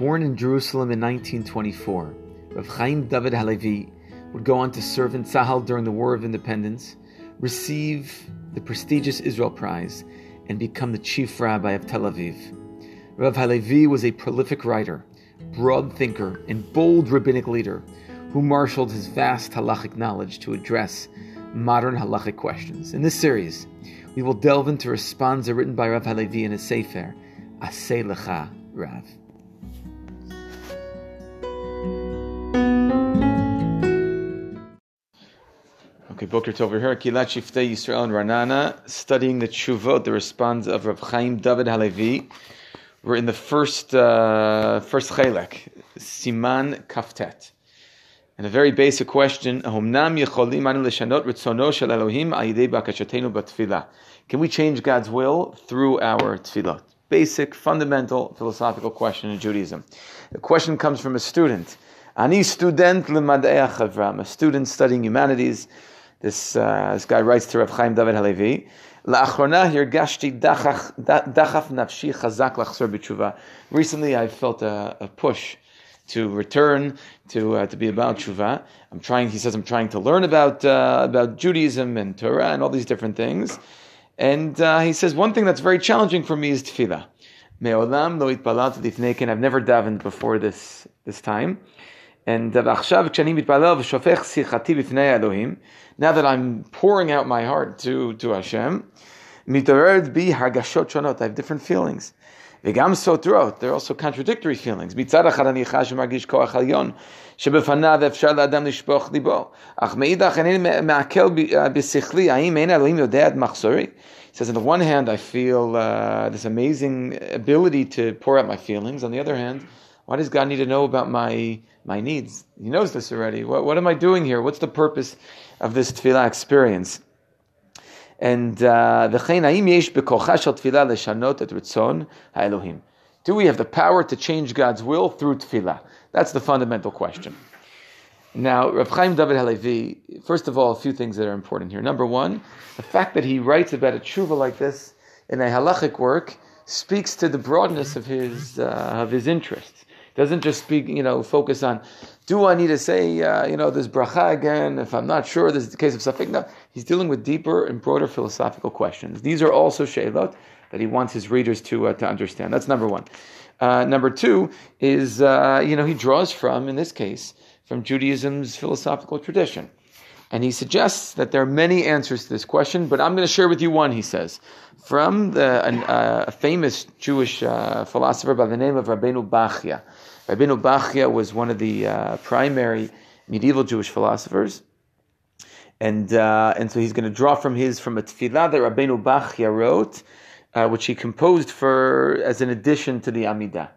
Born in Jerusalem in 1924, Rav Chaim David Halevi would go on to serve in Tzahal during the War of Independence, receive the prestigious Israel Prize, and become the chief rabbi of Tel Aviv. Rav Halevi was a prolific writer, broad thinker, and bold rabbinic leader who marshaled his vast halachic knowledge to address modern halachic questions. In this series, we will delve into responsa written by Rav Halevi in his Sefer, Aseh Lecha Rav. Okay, Boker here at Kehillat Shivtei Yisrael and Ra'anana, studying the Tshuvot, the responsa of Rav Chaim David Halevi. We're in the first uh, first chelek, Siman Kaftet. And a very basic question, Can we change God's will through our tefillah? Basic, fundamental philosophical question in Judaism. The question comes from a student. Ani student a student studying humanities. This, uh, this guy writes to Rav Chaim David Halevi. Recently, I felt a, a push to return to uh, to be about tshuva. I'm trying. He says I'm trying to learn about uh, about Judaism and Torah and all these different things. And uh, he says one thing that's very challenging for me is tefillah. Me'olam lo itpalalti I've never davened before this this time. And uh, now that I'm pouring out my heart to, to Hashem, I have different feelings. וגם סותרות, there are also contradictory feelings. מצד אחד אני חש ומרגיש כוח עליון, שבפניו אפשר לאדם לשפוך ליבו. אך מאידך אינני מעכל בשכלי, האם אין אלוהים יודע את מחסורי? He says, on the one hand, I feel uh, this amazing ability to pour out my feelings. On the other hand, why does God need to know about my my needs? He knows this already. What, what am I doing here? What's the purpose of this tefillah experience? And uh, do we have the power to change God's will through tefillah? That's the fundamental question. Now, Rav Chaim David Halevi, first of all, a few things that are important here. Number one, the fact that he writes about a tshuva like this in a halachic work speaks to the broadness of his uh, of his interests. Doesn't just speak, you know, focus on, do I need to say, uh, you know, this bracha again? If I'm not sure, this is the case of Safik. No, he's dealing with deeper and broader philosophical questions. These are also sheilot that he wants his readers to uh, to understand. That's number one. Uh, number two is, uh, you know, he draws from, in this case, from Judaism's philosophical tradition. And he suggests that there are many answers to this question, but I'm going to share with you one, he says, from the, an, uh, a famous Jewish uh, philosopher by the name of Rabbeinu Bachya. Rabbeinu Bachya was one of the uh, primary medieval Jewish philosophers. And, uh, and so he's going to draw from his, from a tefillah that Rabbeinu Bachya wrote, uh, which he composed for, as an addition to the Amidah.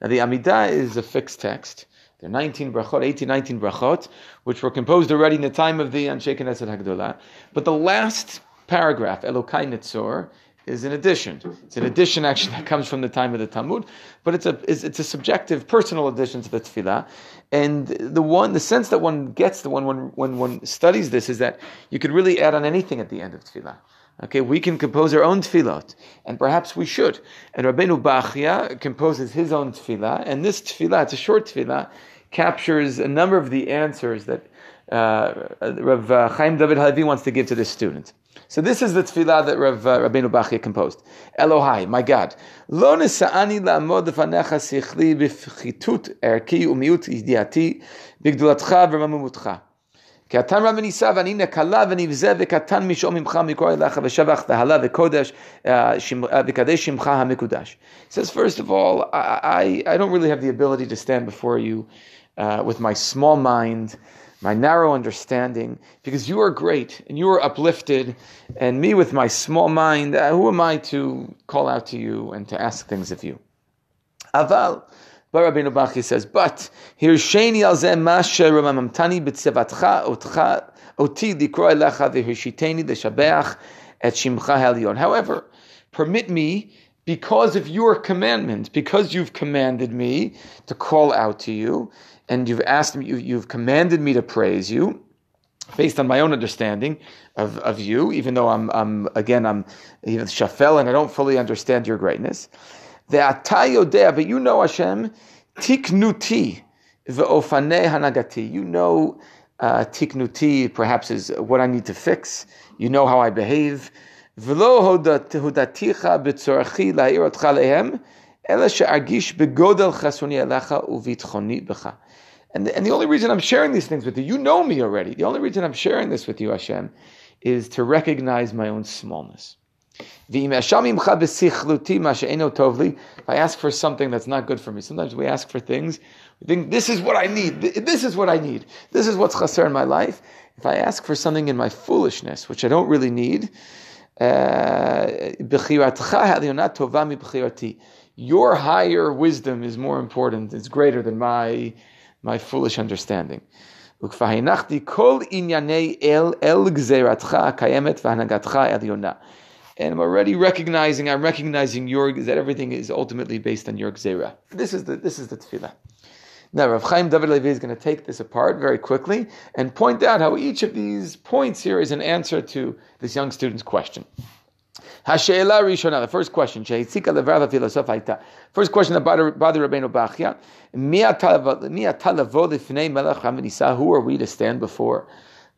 Now the Amidah is a fixed text. There are 19 brachot, 18, 19 brachot, which were composed already in the time of the Anshe Knesset Hagdolah. But the last paragraph, Elokai Netzor, is an addition. It's an addition actually that comes from the time of the Talmud, but it's a it's a subjective, personal addition to the Tefillah. And the one, the sense that one gets, the one when when one studies this, is that you could really add on anything at the end of Tefillah. Okay, we can compose our own tefillot, and perhaps we should. And Rabbeinu Bachya composes his own tefillah, and this tefillah, it's a short tefillah, captures a number of the answers that uh, Rav uh, Chaim David Halevi wants to give to this student. So this is the tefillah that Rav uh, Rabbeinu Bachya composed. Elohai, my God, lo nesa'ani la'amod lefanecha sichli b'fchitut erki u'miut ydiati b'gdulatcha v'ramamumutcha. כי אתה רב ונישא ואני נקלה ונבזה וקטן משום ממך מקרוא אליך ושבח והלה וקודש וקדש שמך המקודש. He says, first of all, I, I, I don't really have the ability to stand before you uh, with my small mind my narrow understanding, because you are great and you are uplifted, and me with my small mind, uh, who am I to call out to you and to ask things of you? Aval, but Rabbeinu Bachya says, but here's Sheni al zeh mashe ramamtani b'tzevatcha otcha oti likro elecha v'hirshiteni l'shabeach et shimcha helion. However, permit me because of your commandment, because you've commanded me to call out to you, and you've asked me, you, have commanded me to praise you, based on my own understanding of, of you, even though I'm, I'm again, I'm even shafel and I don't fully understand your greatness. The atayodea, but you know Hashem, Tiknuti ve'ofane hanagati. You know, uh, tiknuti perhaps is what I need to fix. You know how I behave. V'lo hodaticha b'tzorchi la'ir otcha lehem, ela she'argish begodel chasoni elecha uvitchoni b'cha. And the, and the only reason I'm sharing these things with you, you know me already. The only reason I'm sharing this with you, Hashem, is to recognize my own smallness. If I ask for something that's not good for me, sometimes we ask for things, we think, this is what I need, this is what I need, this is what's chaser in my life. If I ask for something in my foolishness, which I don't really need, uh, your higher wisdom is more important, it's greater than my, my foolish understanding. And I'm already recognizing, I'm recognizing your that everything is ultimately based on your gzera. This is the this is the tefillah. Now, Rav Chaim David Levi is going to take this apart very quickly and point out how each of these points here is an answer to this young student's question. Hashe'ela Rishona, the first question, Shehitzika levarva filosofaita. First question Rabbeinu Bachya. Mi atalavo lifnei melech hamanisa, who are we to stand before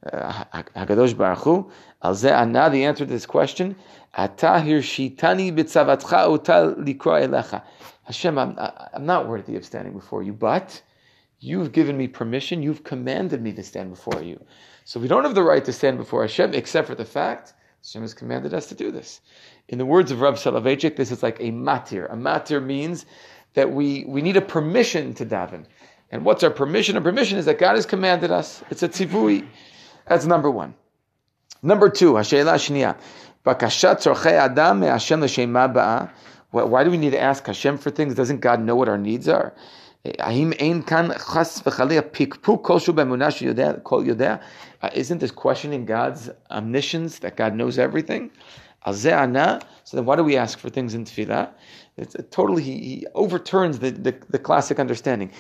HaKadosh Baruch Hu? Al ana, the answer to this question, Atahir shitani bitzavatcha utal likra elecha. Hashem, I'm, I'm not worthy of standing before you, but you've given me permission, you've commanded me to stand before you. So we don't have the right to stand before Hashem except for the fact Hashem has commanded us to do this. In the words of Rav Soloveitchik, this is like a matir. A matir means that we, we need a permission to daven. And what's our permission? Our permission is that God has commanded us. It's a tzivui. That's number one. Number two. Why do we need to ask Hashem for things? Doesn't God know what our needs are? Uh, isn't this questioning God's omniscience that God knows everything? So then, why do we ask for things in tefillah? It's totally he, he overturns the, the, the, classic understanding.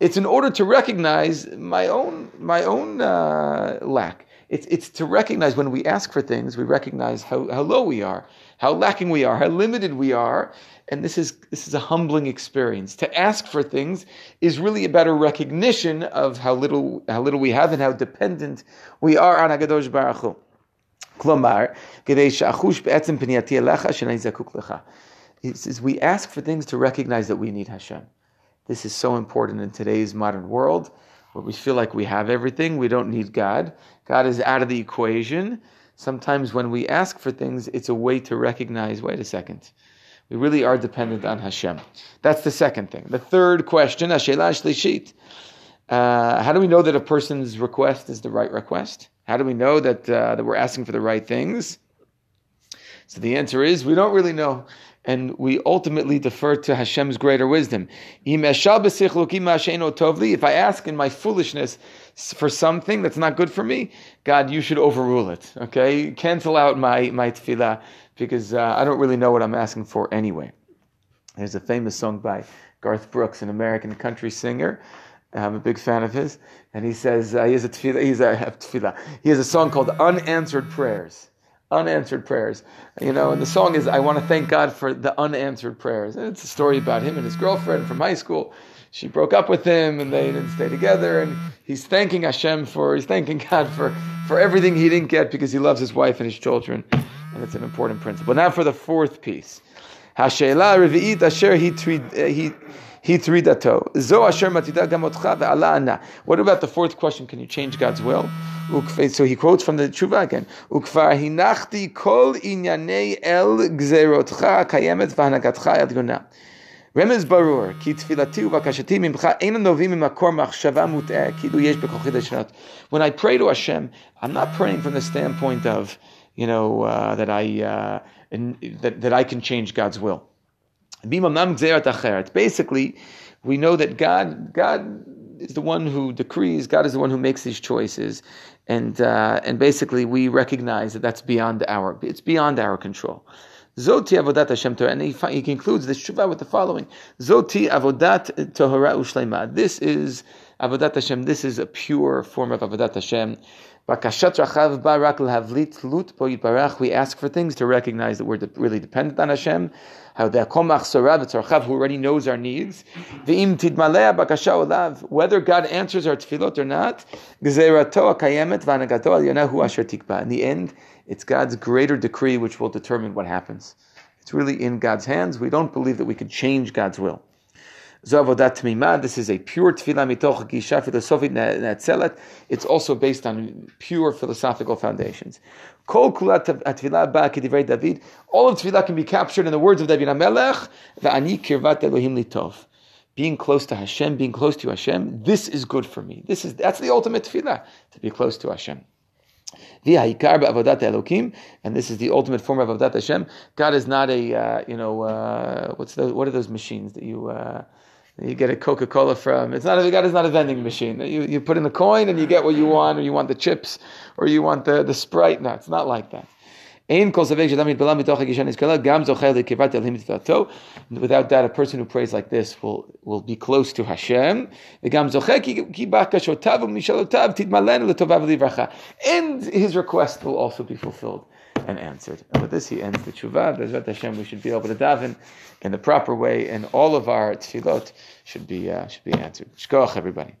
It's in order to recognize my own my own uh, lack. It's, it's to recognize when we ask for things, we recognize how, how low we are, how lacking we are, how limited we are. And this is, this is a humbling experience. To ask for things is really about a recognition of how little, how little we have and how dependent we are on HaKadosh Baruch Hu. כלומר, כדי שאחוש בעצם פנייתי אליך, שאני זקוק לך. He says, we ask for things to recognize that we need Hashem. This is so important in today's modern world where we feel like we have everything, we don't need God. God is out of the equation. Sometimes when we ask for things, it's a way to recognize wait a second. We really are dependent on Hashem. That's the second thing. The third question, Ashela Shlishit. Uh, how do we know that a person's request is the right request? How do we know that, uh, that we're asking for the right things? So the answer is we don't really know and we ultimately defer to Hashem's greater wisdom. If I ask in my foolishness for something that's not good for me, God, you should overrule it. Okay, cancel out my my tefillah because uh, I don't really know what I'm asking for anyway. There's a famous song by Garth Brooks, an American country singer. I'm a big fan of his, and he says uh, he has a tefillah. A tefillah. He has a song called "Unanswered Prayers." Unanswered prayers. You know, and the song is I want to thank God for the unanswered prayers. And it's a story about him and his girlfriend from high school. She broke up with him and they didn't stay together and he's thanking Hashem for he's thanking God for for everything he didn't get because he loves his wife and his children. And it's an important principle. Now for the fourth piece. Hashela revi'it asher he eh, he Zo asher matida gamotcha ve'ala What about the fourth question? Can you change God's will? So he quotes from the tshuva again. Ukvar hinachti kol inyanei el gzerotcha kayemet v'hanagatcha el yonah. רמז ברור, כי תפילתי ובקשתי ממך אין נובעים ממקור מחשבה מוטעה, כאילו יש בכוחי לשנות. When I pray to Hashem, I'm not praying from the standpoint of, you know, uh, that I uh, that, that I can change God's will. Basically, we know that God, God is the one who decrees. God is the one who makes these choices, and uh, and basically we recognize that that's beyond our it's beyond our control. Zoti avodat Hashem Torah, and he, he concludes this shuvah with the following: Zoti avodat Torah ushlema. This is avodat Hashem. This is a pure form of avodat Hashem. We ask for things to recognize that we're de- really dependent on Hashem. How the who already knows our needs. Whether God answers our tefillot or not. In the end, it's God's greater decree which will determine what happens. It's really in God's hands. We don't believe that we could change God's will. This is a pure tefillah mitoch gisha philosophic netzelet. It's also based on pure philosophical foundations. Kol kulat tefillah David. All of tefillah can be captured in the words of David HaMelech. Va'ani kirvat Elohim litov. Being close to Hashem, being close to Hashem, this is good for me. This is that's the ultimate tefillah to be close to Hashem. And this is the ultimate form of avodat Hashem. God is not a uh, you know uh, what's the what are those machines that you uh, you get a Coca Cola from. It's not a, God not a vending machine. You, you put in the coin and you get what you want, or you want the chips, or you want the, the Sprite. No, it's not like that. Without that, a person who prays like this will, will be close to Hashem. And his request will also be fulfilled and answered. And with this, he ends the tshuva. Bezrat Hashem, we should be able to daven in the proper way, and all of our tefillot should be uh, should be answered. Shkoach, everybody.